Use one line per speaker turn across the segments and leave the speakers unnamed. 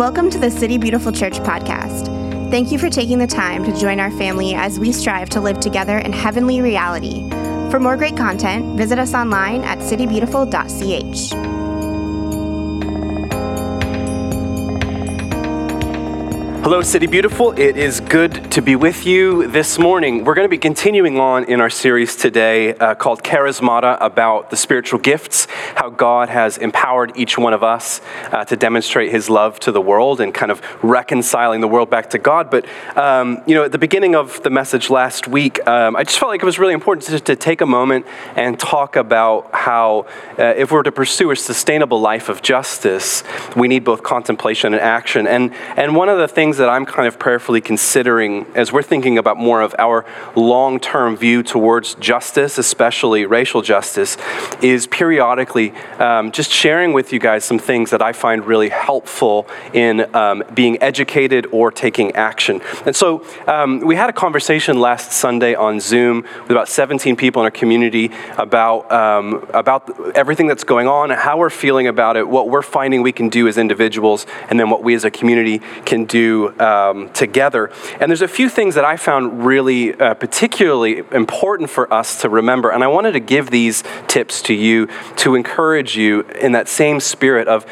Welcome to the City Beautiful Church podcast. Thank you for taking the time to join our family as we strive to live together in heavenly reality. For more great content, visit us online at citybeautiful.ch.
Hello, City Beautiful. It is good to be with you this morning. We're going to be continuing on in our series today uh, called Charismata about the spiritual gifts, how God has empowered each one of us uh, to demonstrate his love to the world and kind of reconciling the world back to God. But, um, you know, at the beginning of the message last week, um, I just felt like it was really important to, to take a moment and talk about how, uh, if we're to pursue a sustainable life of justice, we need both contemplation and action. And, and one of the things that I'm kind of prayerfully considering as we're thinking about more of our long term view towards justice, especially racial justice, is periodically um, just sharing with you guys some things that I find really helpful in um, being educated or taking action. And so um, we had a conversation last Sunday on Zoom with about 17 people in our community about, um, about everything that's going on, how we're feeling about it, what we're finding we can do as individuals, and then what we as a community can do um, together. And there's a few things that I found really uh, particularly important for us to remember. And I wanted to give these tips to you to encourage you in that same spirit of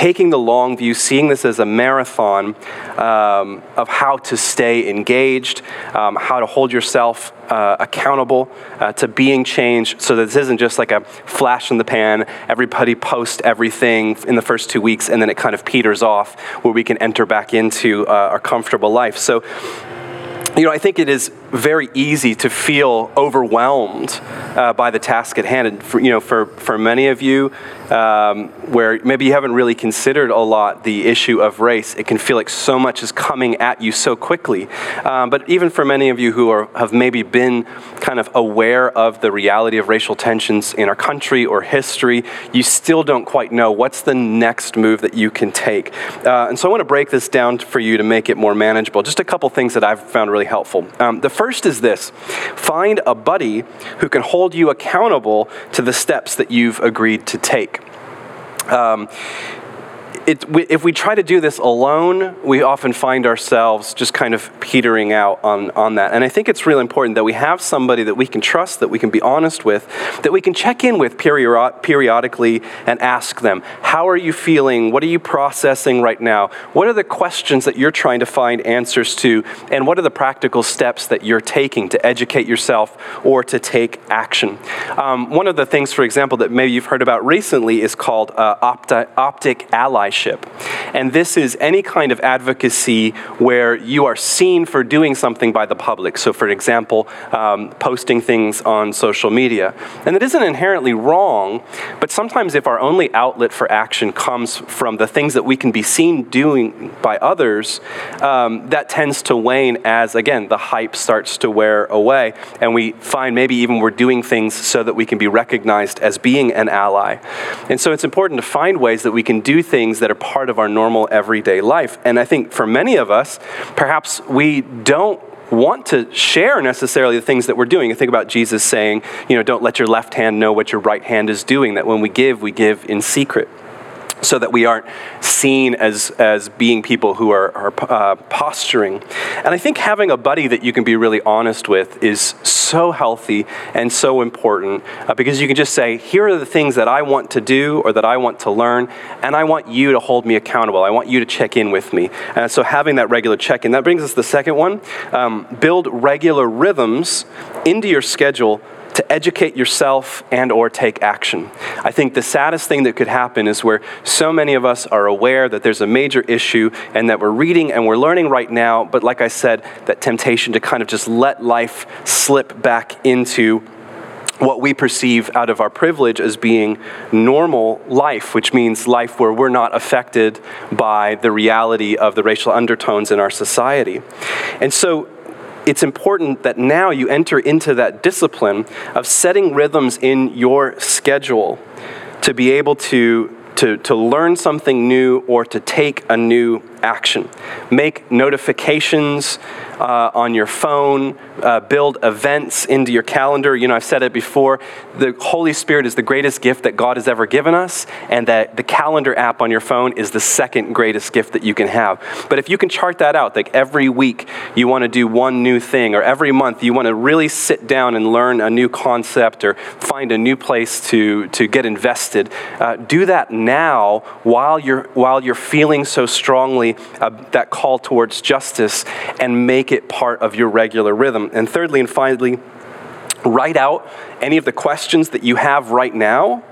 taking the long view, seeing this as a marathon um, of how to stay engaged, um, how to hold yourself uh, accountable uh, to being changed so that this isn't just like a flash in the pan, everybody post everything in the first two weeks, and then it kind of peters off where we can enter back into uh, our comfortable life. So, you know, I think it is very easy to feel overwhelmed uh, by the task at hand. And for, you know, for, for many of you, um, where maybe you haven't really considered a lot the issue of race, it can feel like so much is coming at you so quickly. Um, but even for many of you who are, have maybe been kind of aware of the reality of racial tensions in our country or history, you still don't quite know what's the next move that you can take. Uh, and so I want to break this down for you to make it more manageable. Just a couple things that I've found really helpful. Um, the first is this find a buddy who can hold you accountable to the steps that you've agreed to take. Um, it, if we try to do this alone, we often find ourselves just kind of petering out on, on that. And I think it's really important that we have somebody that we can trust, that we can be honest with, that we can check in with period, periodically and ask them, How are you feeling? What are you processing right now? What are the questions that you're trying to find answers to? And what are the practical steps that you're taking to educate yourself or to take action? Um, one of the things, for example, that maybe you've heard about recently is called uh, opti- optic allyship allyship. And this is any kind of advocacy where you are seen for doing something by the public. So, for example, um, posting things on social media. And it isn't inherently wrong, but sometimes if our only outlet for action comes from the things that we can be seen doing by others, um, that tends to wane as, again, the hype starts to wear away. And we find maybe even we're doing things so that we can be recognized as being an ally. And so it's important to find ways that we can do things that are part of our normal everyday life. And I think for many of us, perhaps we don't want to share necessarily the things that we're doing. Think about Jesus saying, you know, don't let your left hand know what your right hand is doing, that when we give, we give in secret so that we aren't seen as, as being people who are, are uh, posturing. And I think having a buddy that you can be really honest with is so healthy and so important uh, because you can just say, here are the things that I want to do or that I want to learn, and I want you to hold me accountable. I want you to check in with me. And so having that regular check in, that brings us to the second one. Um, build regular rhythms into your schedule to educate yourself and or take action. I think the saddest thing that could happen is where so many of us are aware that there's a major issue and that we're reading and we're learning right now, but like I said, that temptation to kind of just let life slip back into what we perceive out of our privilege as being normal life, which means life where we're not affected by the reality of the racial undertones in our society. And so it's important that now you enter into that discipline of setting rhythms in your schedule to be able to to, to learn something new or to take a new action. Make notifications uh, on your phone, uh, build events into your calendar. You know, I've said it before the Holy Spirit is the greatest gift that God has ever given us, and that the calendar app on your phone is the second greatest gift that you can have. But if you can chart that out, like every week you want to do one new thing, or every month you want to really sit down and learn a new concept or find a new place to, to get invested, uh, do that now while you're, while you're feeling so strongly uh, that call towards justice and make it part of your regular rhythm. And thirdly and finally, write out any of the questions that you have right now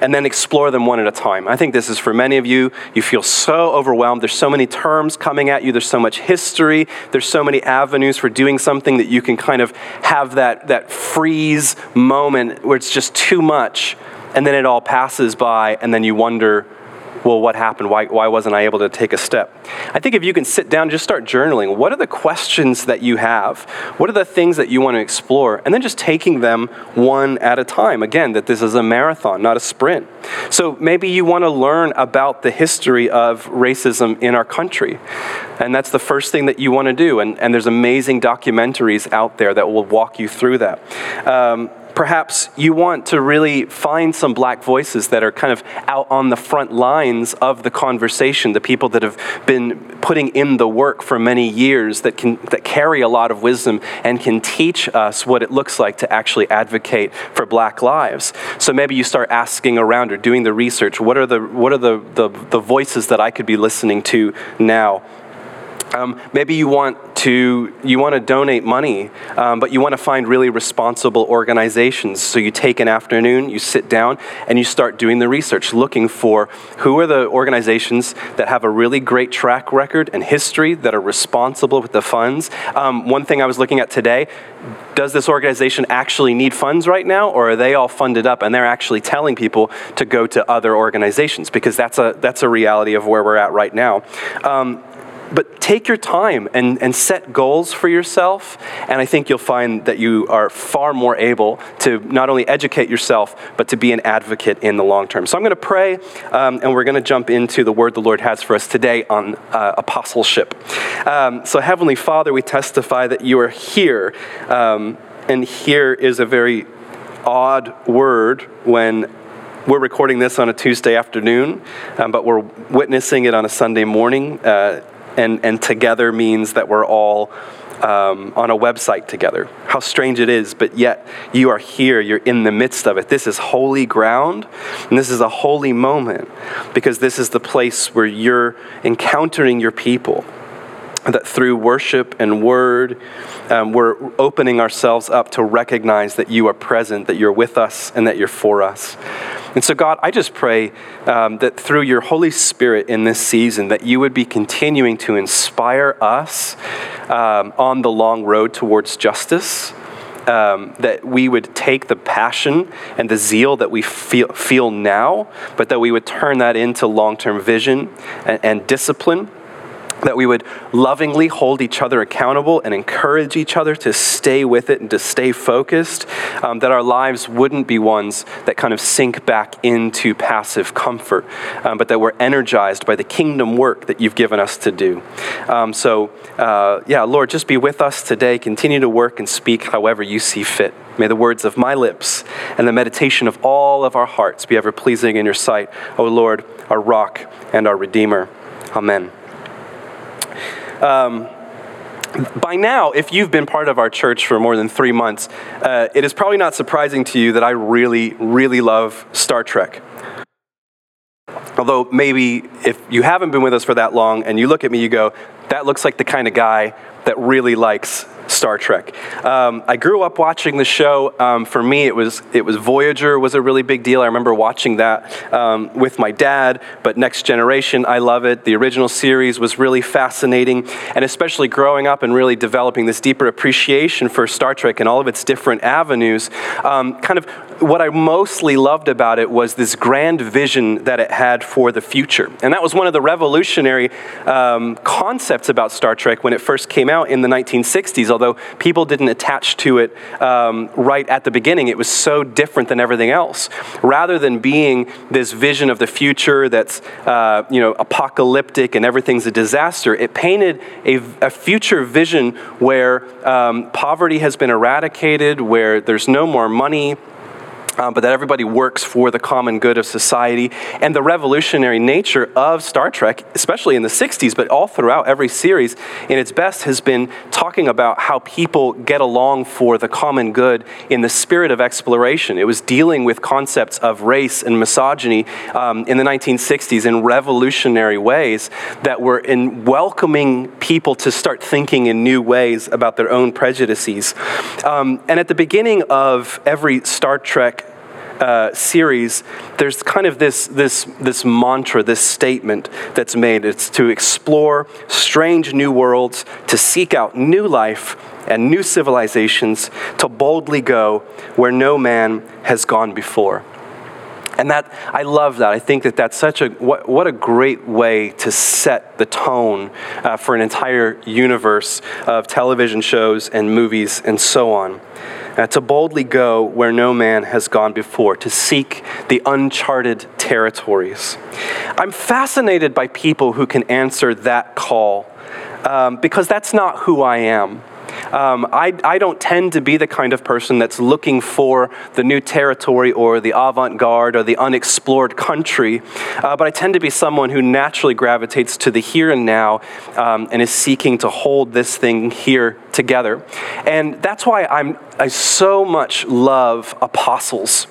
and then explore them one at a time. I think this is for many of you. You feel so overwhelmed. There's so many terms coming at you, there's so much history, there's so many avenues for doing something that you can kind of have that, that freeze moment where it's just too much, and then it all passes by, and then you wonder, well, what happened? Why, why wasn't I able to take a step? I think if you can sit down just start journaling, what are the questions that you have? What are the things that you want to explore? And then just taking them one at a time. Again, that this is a marathon, not a sprint. So maybe you want to learn about the history of racism in our country. And that's the first thing that you want to do. And, and there's amazing documentaries out there that will walk you through that. Um, Perhaps you want to really find some black voices that are kind of out on the front lines of the conversation, the people that have been putting in the work for many years that can that carry a lot of wisdom and can teach us what it looks like to actually advocate for black lives. So maybe you start asking around or doing the research, what are the what are the, the, the voices that I could be listening to now? Um, maybe you want to you want to donate money, um, but you want to find really responsible organizations. So you take an afternoon, you sit down, and you start doing the research, looking for who are the organizations that have a really great track record and history that are responsible with the funds. Um, one thing I was looking at today: does this organization actually need funds right now, or are they all funded up and they're actually telling people to go to other organizations? Because that's a that's a reality of where we're at right now. But take your time and, and set goals for yourself. And I think you'll find that you are far more able to not only educate yourself, but to be an advocate in the long term. So I'm going to pray, um, and we're going to jump into the word the Lord has for us today on uh, apostleship. Um, so, Heavenly Father, we testify that you are here. Um, and here is a very odd word when we're recording this on a Tuesday afternoon, um, but we're witnessing it on a Sunday morning. Uh, and, and together means that we're all um, on a website together. How strange it is, but yet you are here, you're in the midst of it. This is holy ground, and this is a holy moment because this is the place where you're encountering your people. That through worship and word, um, we're opening ourselves up to recognize that you are present, that you're with us, and that you're for us. And so, God, I just pray um, that through your Holy Spirit in this season, that you would be continuing to inspire us um, on the long road towards justice. Um, that we would take the passion and the zeal that we feel, feel now, but that we would turn that into long term vision and, and discipline that we would lovingly hold each other accountable and encourage each other to stay with it and to stay focused, um, that our lives wouldn't be ones that kind of sink back into passive comfort, um, but that we're energized by the kingdom work that you've given us to do. Um, so, uh, yeah, Lord, just be with us today. Continue to work and speak however you see fit. May the words of my lips and the meditation of all of our hearts be ever pleasing in your sight, O Lord, our rock and our Redeemer. Amen. Um, by now, if you've been part of our church for more than three months, uh, it is probably not surprising to you that I really, really love Star Trek. Although, maybe if you haven't been with us for that long and you look at me, you go, that looks like the kind of guy that really likes Star Trek. Um, I grew up watching the show. Um, for me, it was it was Voyager was a really big deal. I remember watching that um, with my dad. But Next Generation, I love it. The original series was really fascinating, and especially growing up and really developing this deeper appreciation for Star Trek and all of its different avenues. Um, kind of what I mostly loved about it was this grand vision that it had for the future, and that was one of the revolutionary um, concepts about Star Trek when it first came out in the 1960s although people didn't attach to it um, right at the beginning. It was so different than everything else. Rather than being this vision of the future that's uh, you know apocalyptic and everything's a disaster, it painted a, a future vision where um, poverty has been eradicated, where there's no more money um, but that everybody works for the common good of society. And the revolutionary nature of Star Trek, especially in the 60s, but all throughout every series, in its best, has been talking about how people get along for the common good in the spirit of exploration. It was dealing with concepts of race and misogyny um, in the 1960s in revolutionary ways that were in welcoming people to start thinking in new ways about their own prejudices. Um, and at the beginning of every Star Trek uh, series, there's kind of this, this, this mantra, this statement that's made. It's to explore strange new worlds, to seek out new life and new civilizations, to boldly go where no man has gone before. And that, I love that. I think that that's such a, what, what a great way to set the tone uh, for an entire universe of television shows and movies and so on uh, to boldly go where no man has gone before, to seek the uncharted territories. I'm fascinated by people who can answer that call um, because that's not who I am. Um, I, I don't tend to be the kind of person that's looking for the new territory or the avant garde or the unexplored country, uh, but I tend to be someone who naturally gravitates to the here and now um, and is seeking to hold this thing here together. And that's why I'm, I so much love apostles.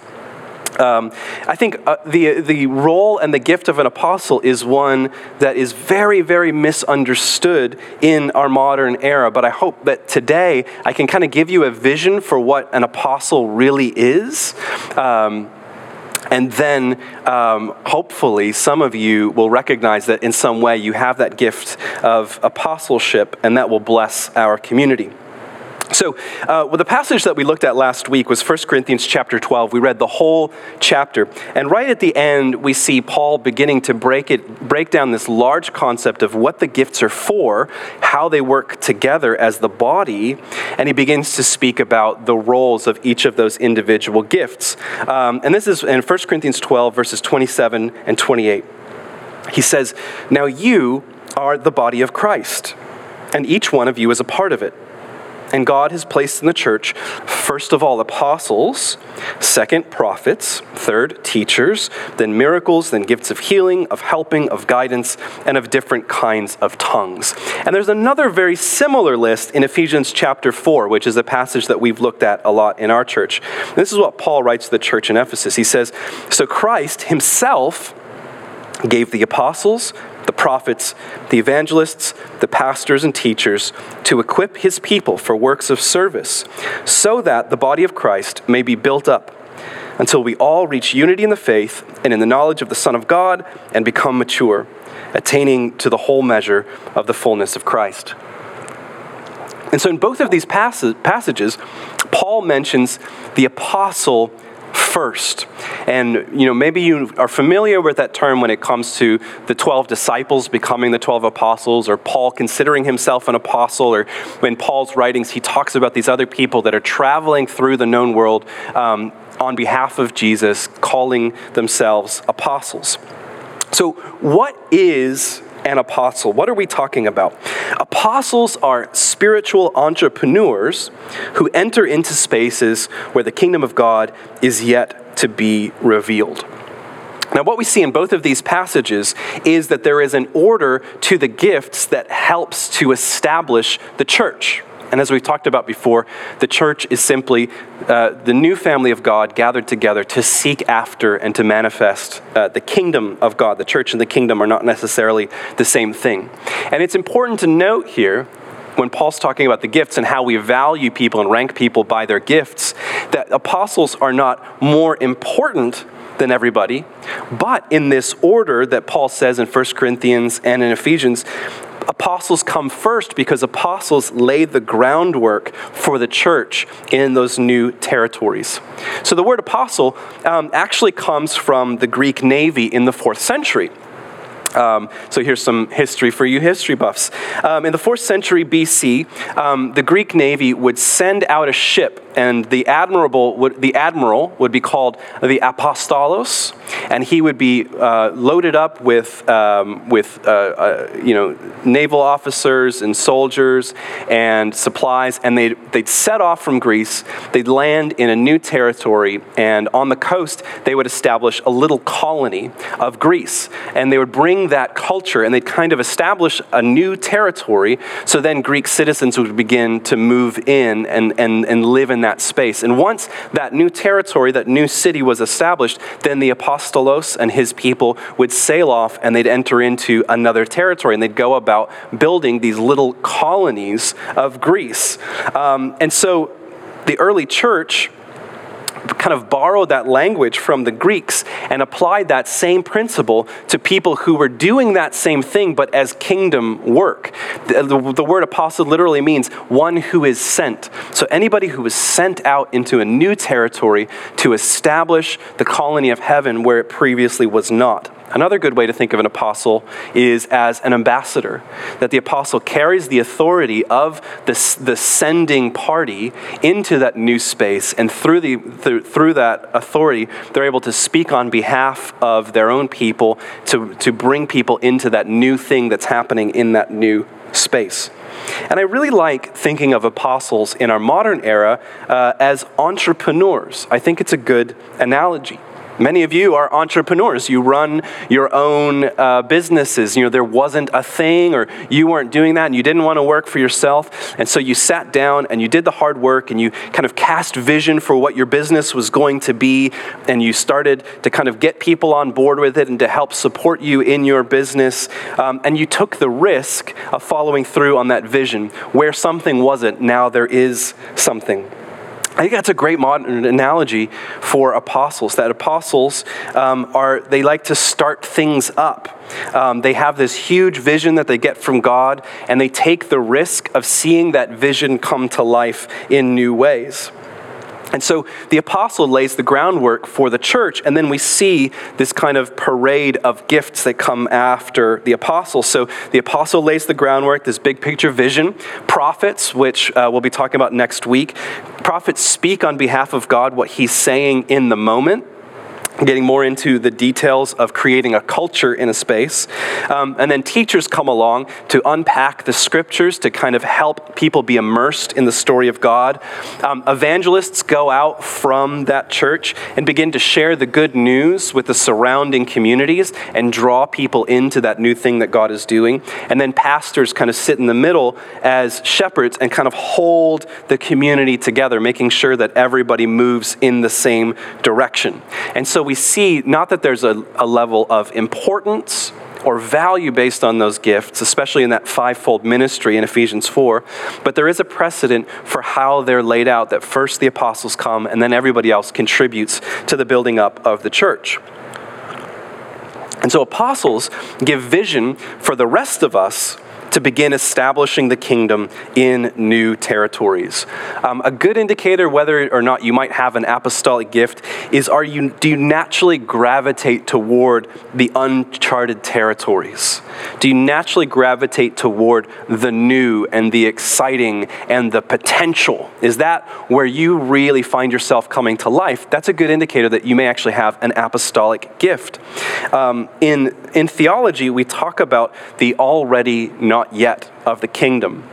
Um, I think uh, the, the role and the gift of an apostle is one that is very, very misunderstood in our modern era. But I hope that today I can kind of give you a vision for what an apostle really is. Um, and then um, hopefully some of you will recognize that in some way you have that gift of apostleship, and that will bless our community. So, uh, well, the passage that we looked at last week was 1 Corinthians chapter 12. We read the whole chapter. And right at the end, we see Paul beginning to break, it, break down this large concept of what the gifts are for, how they work together as the body, and he begins to speak about the roles of each of those individual gifts. Um, and this is in 1 Corinthians 12, verses 27 and 28. He says, Now you are the body of Christ, and each one of you is a part of it. And God has placed in the church, first of all, apostles, second, prophets, third, teachers, then miracles, then gifts of healing, of helping, of guidance, and of different kinds of tongues. And there's another very similar list in Ephesians chapter 4, which is a passage that we've looked at a lot in our church. And this is what Paul writes to the church in Ephesus. He says, So Christ himself gave the apostles, the prophets, the evangelists, the pastors, and teachers to equip his people for works of service, so that the body of Christ may be built up until we all reach unity in the faith and in the knowledge of the Son of God and become mature, attaining to the whole measure of the fullness of Christ. And so, in both of these passages, Paul mentions the apostle first. And you know, maybe you are familiar with that term when it comes to the 12 disciples becoming the 12 apostles or Paul considering himself an apostle or in Paul's writings he talks about these other people that are traveling through the known world um, on behalf of Jesus calling themselves apostles. So, what is an apostle. What are we talking about? Apostles are spiritual entrepreneurs who enter into spaces where the kingdom of God is yet to be revealed. Now, what we see in both of these passages is that there is an order to the gifts that helps to establish the church. And as we've talked about before, the church is simply uh, the new family of God gathered together to seek after and to manifest uh, the kingdom of God. The church and the kingdom are not necessarily the same thing. And it's important to note here when Paul's talking about the gifts and how we value people and rank people by their gifts, that apostles are not more important than everybody, but in this order that Paul says in 1 Corinthians and in Ephesians, apostles come first because apostles lay the groundwork for the church in those new territories. So the word apostle um, actually comes from the Greek navy in the fourth century. Um, so here's some history for you history buffs. Um, in the fourth century BC, um, the Greek navy would send out a ship, and the admiral would, the admiral would be called the apostolos, and he would be uh, loaded up with um, with uh, uh, you know naval officers and soldiers and supplies, and they'd they'd set off from Greece. They'd land in a new territory, and on the coast they would establish a little colony of Greece, and they would bring that culture and they'd kind of establish a new territory. So then Greek citizens would begin to move in and, and, and live in that space. And once that new territory, that new city was established, then the apostolos and his people would sail off and they'd enter into another territory and they'd go about building these little colonies of Greece. Um, and so the early church kind of borrowed that language from the Greeks and applied that same principle to people who were doing that same thing, but as kingdom work. The, the, the, word apostle literally means one who is sent. So anybody who was sent out into a new territory to establish the colony of heaven where it previously was not. Another good way to think of an apostle is as an ambassador, that the apostle carries the authority of the, the sending party into that new space, and through, the, through, through that authority, they're able to speak on behalf of their own people to, to bring people into that new thing that's happening in that new space. And I really like thinking of apostles in our modern era uh, as entrepreneurs. I think it's a good analogy. Many of you are entrepreneurs. You run your own uh, businesses. You know, there wasn't a thing, or you weren't doing that, and you didn't want to work for yourself. And so you sat down and you did the hard work, and you kind of cast vision for what your business was going to be, and you started to kind of get people on board with it and to help support you in your business. Um, and you took the risk of following through on that vision. Where something wasn't, now there is something. I think that's a great modern analogy for apostles. That apostles um, are, they like to start things up. Um, they have this huge vision that they get from God, and they take the risk of seeing that vision come to life in new ways. And so the apostle lays the groundwork for the church, and then we see this kind of parade of gifts that come after the apostle. So the apostle lays the groundwork, this big picture vision. Prophets, which uh, we'll be talking about next week, prophets speak on behalf of God what he's saying in the moment getting more into the details of creating a culture in a space. Um, and then teachers come along to unpack the scriptures to kind of help people be immersed in the story of God. Um, evangelists go out from that church and begin to share the good news with the surrounding communities and draw people into that new thing that God is doing. And then pastors kind of sit in the middle as shepherds and kind of hold the community together, making sure that everybody moves in the same direction. And so we see not that there's a, a level of importance or value based on those gifts, especially in that fivefold ministry in Ephesians 4. But there is a precedent for how they're laid out that first the apostles come and then everybody else contributes to the building up of the church. And so apostles give vision for the rest of us to begin establishing the kingdom in new territories. Um, a good indicator whether or not you might have an apostolic gift is are you, do you naturally gravitate toward the uncharted territories? Do you naturally gravitate toward the new and the exciting and the potential? Is that where you really find yourself coming to life? That's a good indicator that you may actually have an apostolic gift. Um, in, in theology, we talk about the already not yet of the kingdom.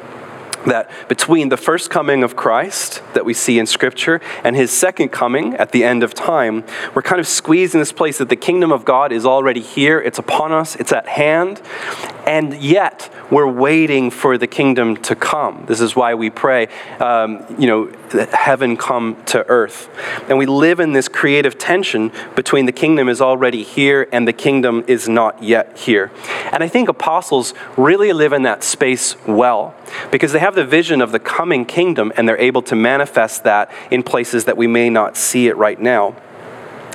That between the first coming of Christ that we see in Scripture and his second coming at the end of time, we're kind of squeezed in this place that the kingdom of God is already here, it's upon us, it's at hand, and yet we're waiting for the kingdom to come. This is why we pray, um, you know, heaven come to earth. And we live in this creative tension between the kingdom is already here and the kingdom is not yet here. And I think apostles really live in that space well because they have the vision of the coming kingdom and they're able to manifest that in places that we may not see it right now.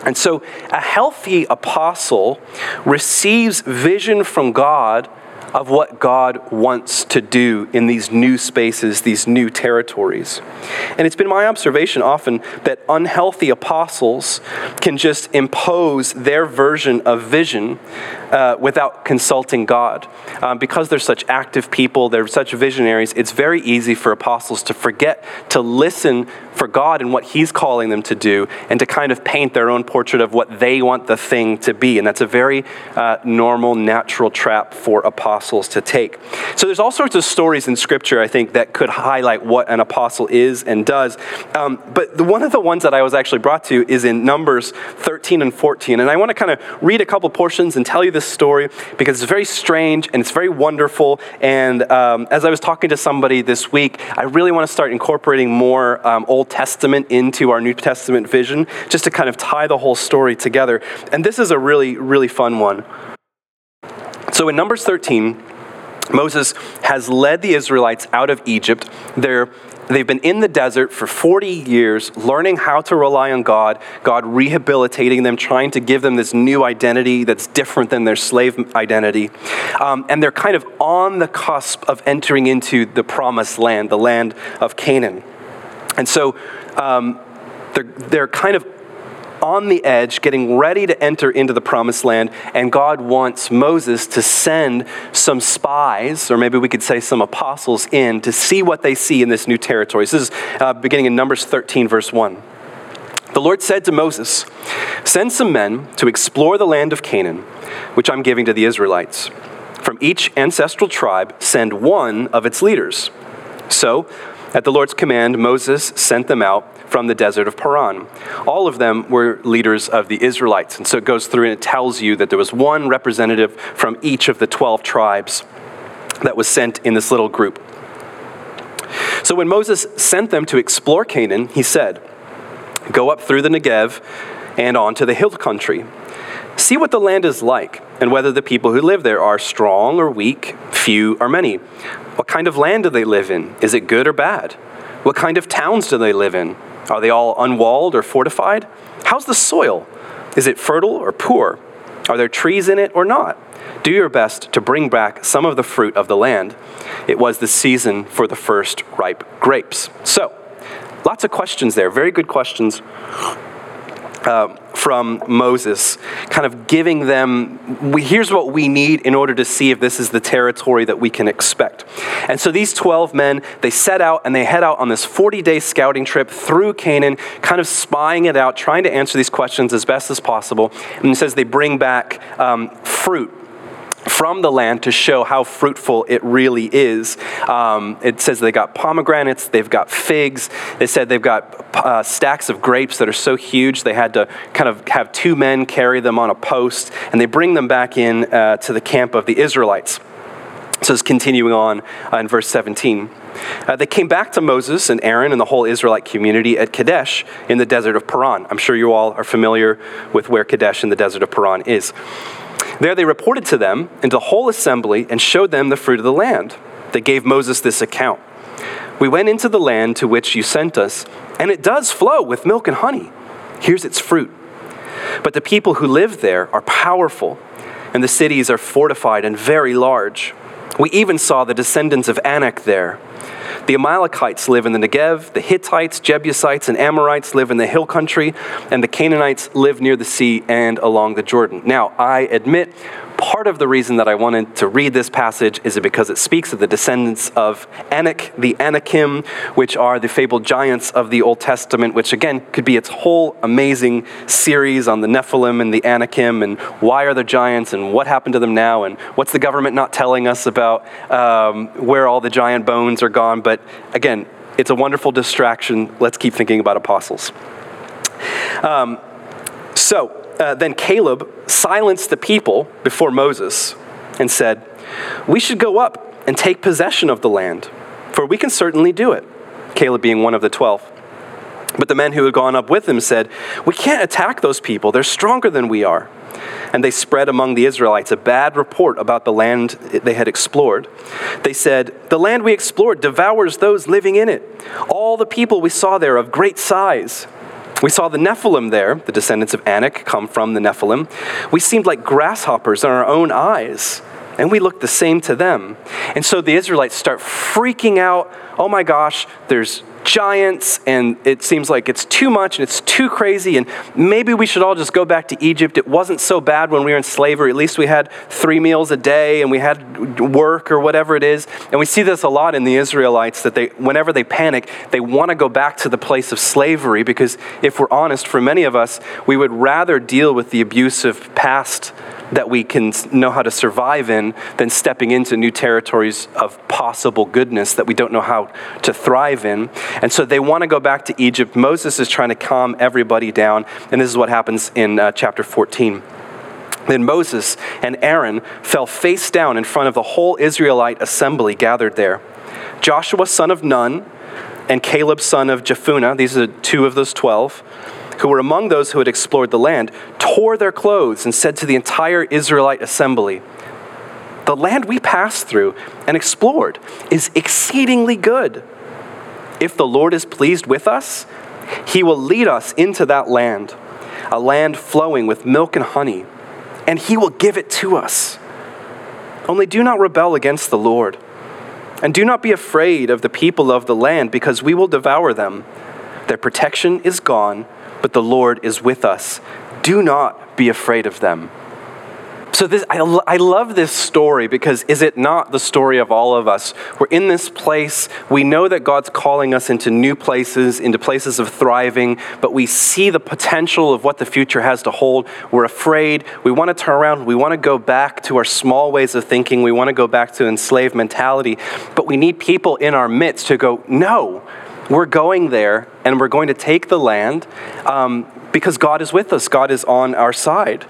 And so a healthy apostle receives vision from God of what God wants to do in these new spaces, these new territories. And it's been my observation often that unhealthy apostles can just impose their version of vision uh, without consulting God. Um, because they're such active people, they're such visionaries, it's very easy for apostles to forget to listen for God and what He's calling them to do and to kind of paint their own portrait of what they want the thing to be. And that's a very uh, normal, natural trap for apostles to take. So there's all sorts of stories in Scripture, I think, that could highlight what an apostle is and does. Um, but the, one of the ones that I was actually brought to is in Numbers 13 and 14. And I want to kind of read a couple portions and tell you this story because it's very strange and it's very wonderful. And um, as I was talking to somebody this week, I really want to start incorporating more um, Old Testament into our New Testament vision just to kind of tie the whole story together. And this is a really, really fun one. So in Numbers 13, Moses has led the Israelites out of Egypt. They're They've been in the desert for 40 years, learning how to rely on God, God rehabilitating them, trying to give them this new identity that's different than their slave identity. Um, and they're kind of on the cusp of entering into the promised land, the land of Canaan. And so um, they're, they're kind of on the edge, getting ready to enter into the promised land, and God wants Moses to send some spies, or maybe we could say some apostles, in to see what they see in this new territory. This is uh, beginning in Numbers 13, verse 1. The Lord said to Moses, Send some men to explore the land of Canaan, which I'm giving to the Israelites. From each ancestral tribe, send one of its leaders. So, at the Lord's command, Moses sent them out from the desert of Paran. All of them were leaders of the Israelites. And so it goes through and it tells you that there was one representative from each of the 12 tribes that was sent in this little group. So when Moses sent them to explore Canaan, he said, Go up through the Negev and on to the hill country. See what the land is like, and whether the people who live there are strong or weak, few or many. What kind of land do they live in? Is it good or bad? What kind of towns do they live in? Are they all unwalled or fortified? How's the soil? Is it fertile or poor? Are there trees in it or not? Do your best to bring back some of the fruit of the land. It was the season for the first ripe grapes. So, lots of questions there. Very good questions. Uh, from Moses, kind of giving them, we, here's what we need in order to see if this is the territory that we can expect. And so these 12 men, they set out and they head out on this 40 day scouting trip through Canaan, kind of spying it out, trying to answer these questions as best as possible. And it says they bring back um, fruit from the land to show how fruitful it really is. Um, it says they got pomegranates, they've got figs. They said they've got uh, stacks of grapes that are so huge they had to kind of have two men carry them on a post, and they bring them back in uh, to the camp of the Israelites. So it's continuing on uh, in verse 17. Uh, they came back to Moses and Aaron and the whole Israelite community at Kadesh in the desert of Paran. I'm sure you all are familiar with where Kadesh in the desert of Paran is. There they reported to them and to the whole assembly and showed them the fruit of the land. They gave Moses this account We went into the land to which you sent us, and it does flow with milk and honey. Here's its fruit. But the people who live there are powerful, and the cities are fortified and very large. We even saw the descendants of Anak there. The Amalekites live in the Negev, the Hittites, Jebusites, and Amorites live in the hill country, and the Canaanites live near the sea and along the Jordan. Now, I admit part of the reason that I wanted to read this passage is because it speaks of the descendants of Anak, the Anakim, which are the fabled giants of the Old Testament, which again could be its whole amazing series on the Nephilim and the Anakim and why are the giants and what happened to them now and what's the government not telling us about um, where all the giant bones are gone. But again, it's a wonderful distraction. Let's keep thinking about apostles. Um, so, uh, then Caleb silenced the people before Moses and said, We should go up and take possession of the land, for we can certainly do it. Caleb being one of the twelve. But the men who had gone up with him said, We can't attack those people. They're stronger than we are. And they spread among the Israelites a bad report about the land they had explored. They said, The land we explored devours those living in it. All the people we saw there of great size. We saw the Nephilim there, the descendants of Anak come from the Nephilim. We seemed like grasshoppers in our own eyes. and we looked the same to them. And so the Israelites start freaking out. Oh my gosh, there's giants, and it seems like it's too much and it's too crazy, and maybe we should all just go back to Egypt. It wasn't so bad when we were in slavery. At least we had three meals a day and we had work or whatever it is. And we see this a lot in the Israelites that they, whenever they panic, they want to go back to the place of slavery because if we're honest, for many of us, we would rather deal with the abusive past that we can know how to survive in than stepping into new territories of possible goodness that we don't know how to thrive in. And so they want to go back to Egypt. Moses is trying to calm everybody down, and this is what happens in uh, chapter 14. Then Moses and Aaron fell face down in front of the whole Israelite assembly gathered there. Joshua, son of Nun, and Caleb, son of Jephunneh, these are two of those twelve, who were among those who had explored the land, tore their clothes and said to the entire Israelite assembly, The land we passed through and explored is exceedingly good. If the Lord is pleased with us, he will lead us into that land, a land flowing with milk and honey, and he will give it to us. Only do not rebel against the Lord. And do not be afraid of the people of the land, because we will devour them. Their protection is gone, but the Lord is with us. Do not be afraid of them. So this, I, I love this story because is it not the story of all of us? We're in this place. We know that God's calling us into new places, into places of thriving, but we see the potential of what the future has to hold. We're afraid. We want to turn around. We want to go back to our small ways of thinking. We want to go back to enslaved mentality. But we need people in our midst to go, no, we're going there and we're going to take the land um, because God is with us, God is on our side.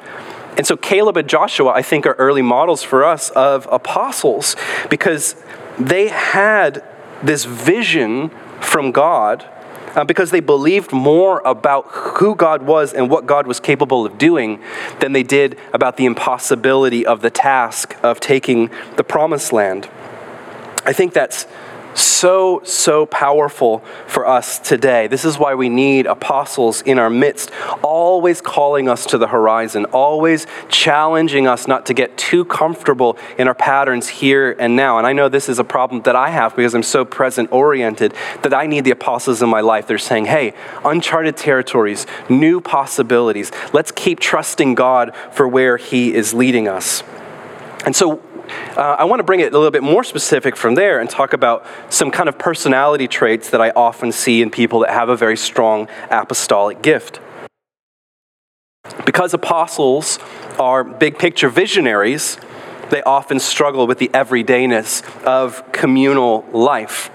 And so Caleb and Joshua, I think, are early models for us of apostles because they had this vision from God uh, because they believed more about who God was and what God was capable of doing than they did about the impossibility of the task of taking the promised land. I think that's so, so powerful for us today. This is why we need apostles in our midst, always calling us to the horizon, always challenging us not to get too comfortable in our patterns here and now. And I know this is a problem that I have because I'm so present oriented that I need the apostles in my life. They're saying, hey, uncharted territories, new possibilities. Let's keep trusting God for where He is leading us. And so, uh, I want to bring it a little bit more specific from there and talk about some kind of personality traits that I often see in people that have a very strong apostolic gift. Because apostles are big picture visionaries, they often struggle with the everydayness of communal life.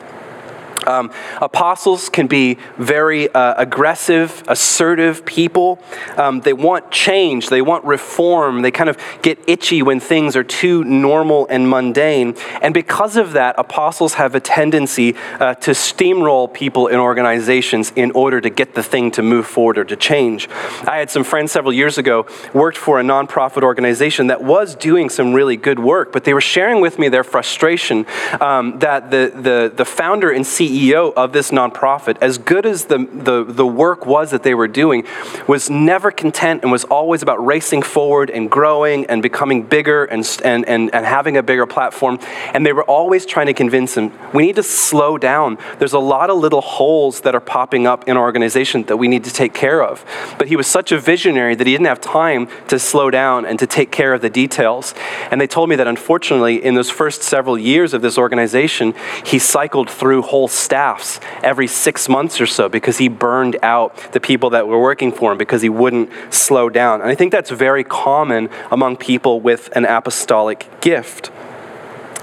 Um, apostles can be very uh, aggressive, assertive people. Um, they want change, they want reform, they kind of get itchy when things are too normal and mundane. And because of that, apostles have a tendency uh, to steamroll people in organizations in order to get the thing to move forward or to change. I had some friends several years ago worked for a nonprofit organization that was doing some really good work, but they were sharing with me their frustration um, that the, the, the founder and CEO CEO of this nonprofit, as good as the, the, the work was that they were doing, was never content and was always about racing forward and growing and becoming bigger and, and, and, and having a bigger platform. And they were always trying to convince him, we need to slow down. There's a lot of little holes that are popping up in our organization that we need to take care of. But he was such a visionary that he didn't have time to slow down and to take care of the details. And they told me that unfortunately, in those first several years of this organization, he cycled through whole staffs every six months or so because he burned out the people that were working for him because he wouldn't slow down. And I think that's very common among people with an apostolic gift.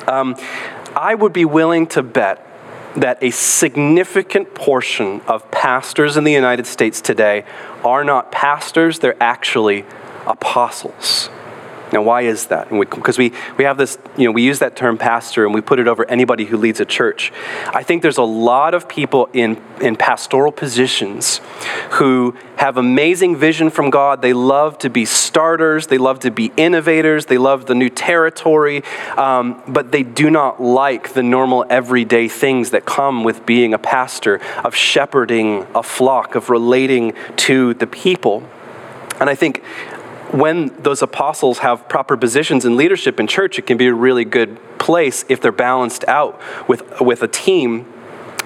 Um, I would be willing to bet that a significant portion of pastors in the United States today are not pastors, they're actually apostles. Now, why is that? Because we, we have this, you know, we use that term pastor and we put it over anybody who leads a church. I think there's a lot of people in, in pastoral positions who have amazing vision from God. They love to be starters, they love to be innovators, they love the new territory, um, but they do not like the normal everyday things that come with being a pastor, of shepherding a flock, of relating to the people. And I think when those apostles have proper positions in leadership in church, it can be a really good place if they're balanced out with, with a team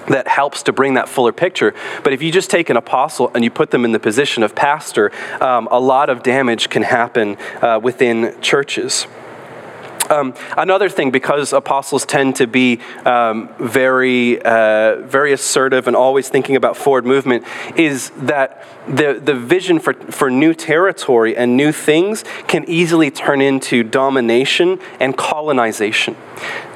that helps to bring that fuller picture. But if you just take an apostle and you put them in the position of pastor, um, a lot of damage can happen uh, within churches. Um, another thing, because apostles tend to be um, very, uh, very assertive and always thinking about forward movement, is that the, the vision for, for new territory and new things can easily turn into domination and colonization.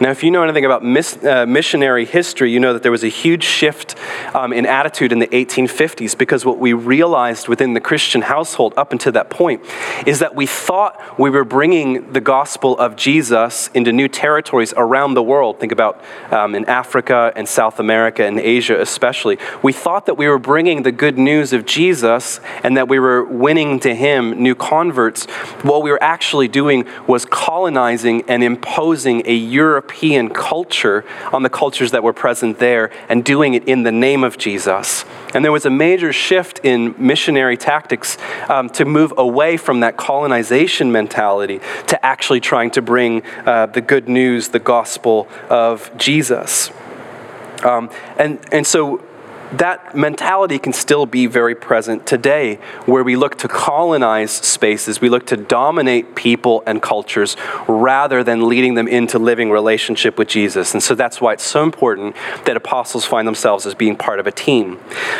Now, if you know anything about mis, uh, missionary history, you know that there was a huge shift um, in attitude in the 1850s because what we realized within the Christian household up until that point is that we thought we were bringing the gospel of Jesus into new territories around the world. Think about um, in Africa and South America and Asia, especially. We thought that we were bringing the good news of Jesus and that we were winning to him new converts. What we were actually doing was colonizing and imposing a European culture on the cultures that were present there and doing it in the name of Jesus. And there was a major shift in missionary tactics um, to move away from that colonization mentality to actually trying to bring uh, the good news, the gospel of Jesus. Um, and, and so that mentality can still be very present today, where we look to colonize spaces, we look to dominate people and cultures rather than leading them into living relationship with Jesus. And so that's why it's so important that apostles find themselves as being part of a team.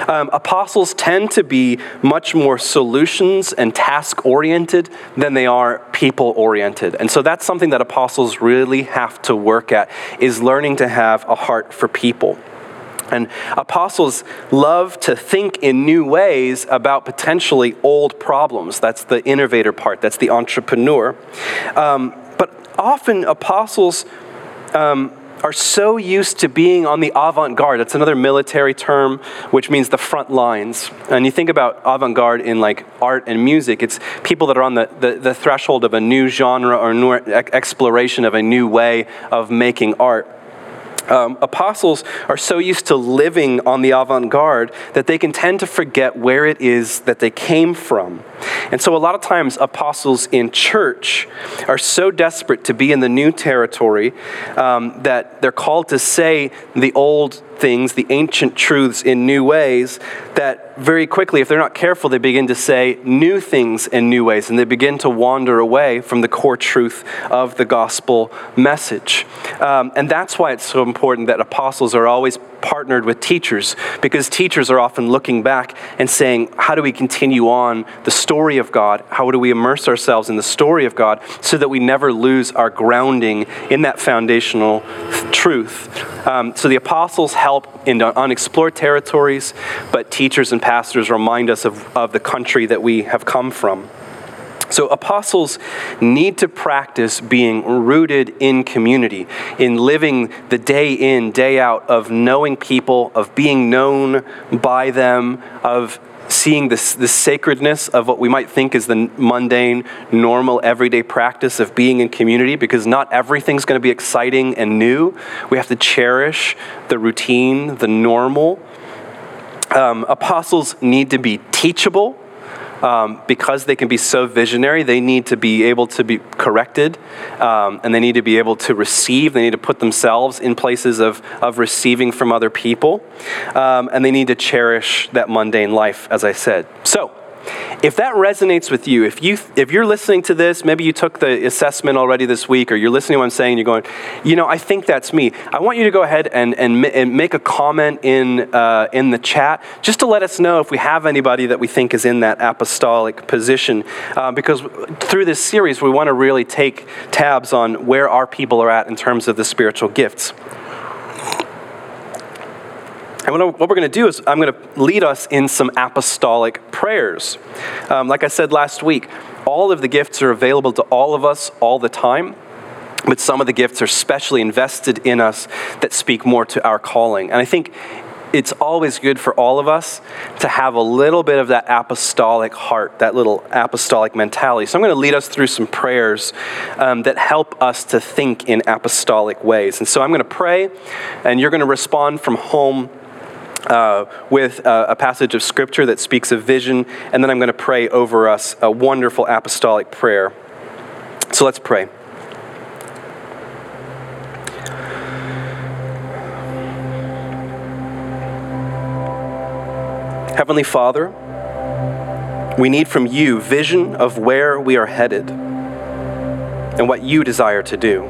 Um, apostles tend to be much more solutions and task oriented than they are people oriented. And so that's something that apostles really have to work at is learning to have a heart for people. And apostles love to think in new ways about potentially old problems. That's the innovator part, that's the entrepreneur. Um, but often apostles um, are so used to being on the avant garde. That's another military term, which means the front lines. And you think about avant garde in like art and music, it's people that are on the, the, the threshold of a new genre or new exploration of a new way of making art um, apostles are so used to living on the avant garde that they can tend to forget where it is that they came from. And so, a lot of times, apostles in church are so desperate to be in the new territory um, that they're called to say the old things, the ancient truths in new ways, that very quickly, if they're not careful, they begin to say new things in new ways, and they begin to wander away from the core truth of the gospel message. Um, and that's why it's so important that apostles are always partnered with teachers because teachers are often looking back and saying, How do we continue on the story of God? How do we immerse ourselves in the story of God so that we never lose our grounding in that foundational truth? Um, so the apostles help in unexplored territories, but teachers and pastors remind us of, of the country that we have come from. So, apostles need to practice being rooted in community, in living the day in, day out of knowing people, of being known by them, of seeing this, the sacredness of what we might think is the mundane, normal, everyday practice of being in community, because not everything's going to be exciting and new. We have to cherish the routine, the normal. Um, apostles need to be teachable um, because they can be so visionary, they need to be able to be corrected um, and they need to be able to receive. They need to put themselves in places of, of receiving from other people. Um, and they need to cherish that mundane life, as I said. So, if that resonates with you, if, you, if you're listening to this, maybe you took the assessment already this week, or you're listening to what I'm saying, you're going, you know, I think that's me. I want you to go ahead and, and, and make a comment in, uh, in the chat just to let us know if we have anybody that we think is in that apostolic position. Uh, because through this series, we want to really take tabs on where our people are at in terms of the spiritual gifts. And what, we're going to do is, I'm going to lead us in some apostolic prayers. Um, like I said last week, all of the gifts are available to all of us all the time. But some of the gifts are specially invested in us that speak more to our calling. And I think it's always good for all of us to have a little bit of that apostolic heart, that little apostolic mentality. So I'm going to lead us through some prayers um, that help us to think in apostolic ways. And so I'm going to pray, and you're going to respond from home uh, with uh, a passage of scripture that speaks of vision, and then I'm going to pray over us a wonderful apostolic prayer. So let's pray. Heavenly Father, we need from you vision of where we are headed and what you desire to do.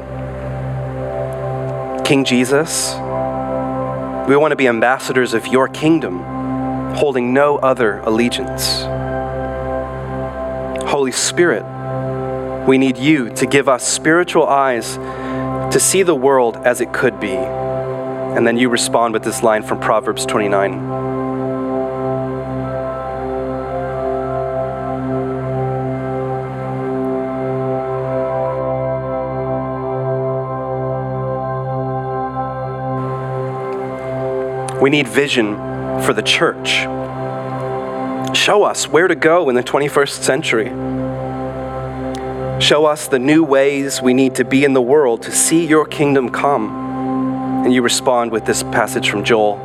King Jesus, we want to be ambassadors of your kingdom, holding no other allegiance. Holy Spirit, we need you to give us spiritual eyes to see the world as it could be. And then you respond with this line from Proverbs 29. We need vision for the church. Show us where to go in the 21st century. Show us the new ways we need to be in the world to see your kingdom come. And you respond with this passage from Joel.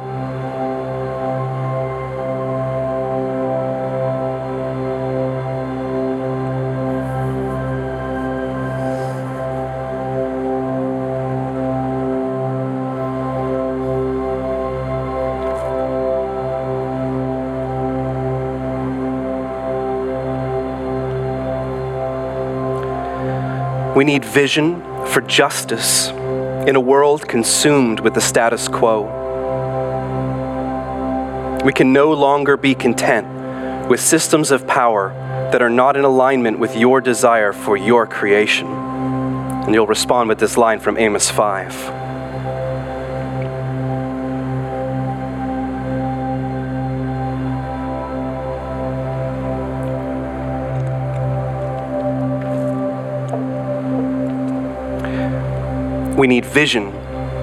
We need vision for justice in a world consumed with the status quo. We can no longer be content with systems of power that are not in alignment with your desire for your creation. And you'll respond with this line from Amos 5. We need vision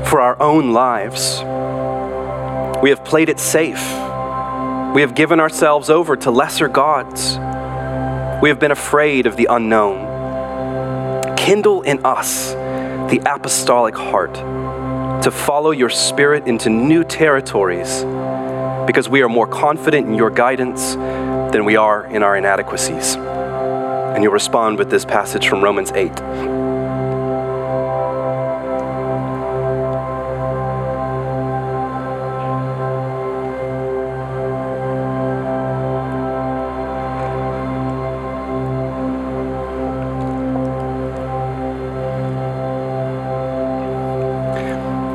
for our own lives. We have played it safe. We have given ourselves over to lesser gods. We have been afraid of the unknown. Kindle in us the apostolic heart to follow your spirit into new territories because we are more confident in your guidance than we are in our inadequacies. And you'll respond with this passage from Romans 8.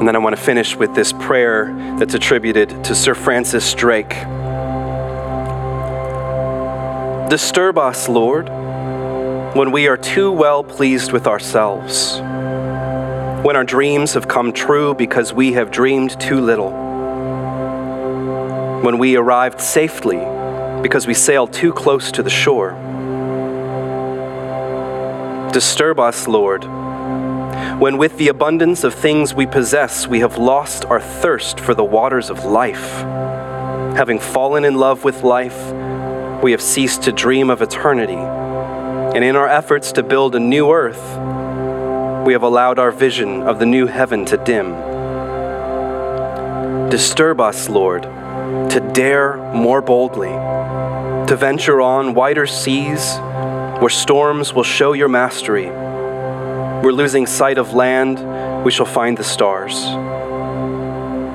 And then I want to finish with this prayer that's attributed to Sir Francis Drake. Disturb us, Lord, when we are too well pleased with ourselves, when our dreams have come true because we have dreamed too little, when we arrived safely because we sailed too close to the shore. Disturb us, Lord, when with the abundance of things we possess, we have lost our thirst for the waters of life. Having fallen in love with life, we have ceased to dream of eternity. And in our efforts to build a new earth, we have allowed our vision of the new heaven to dim. Disturb us, Lord, to dare more boldly, to venture on wider seas where storms will show your mastery we're losing sight of land, we shall find the stars.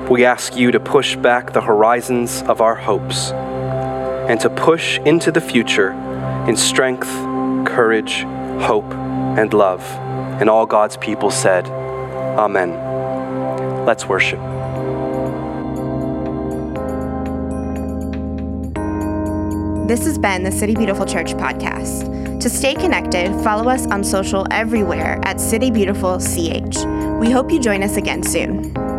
We ask you to push back the horizons of our hopes and to push into the future in strength, courage, hope, and love. And all God's people said, Amen. Let's worship.
This has been the City Beautiful Church podcast. To stay connected, follow us on social everywhere at City Beautiful CH. We hope you join us again soon.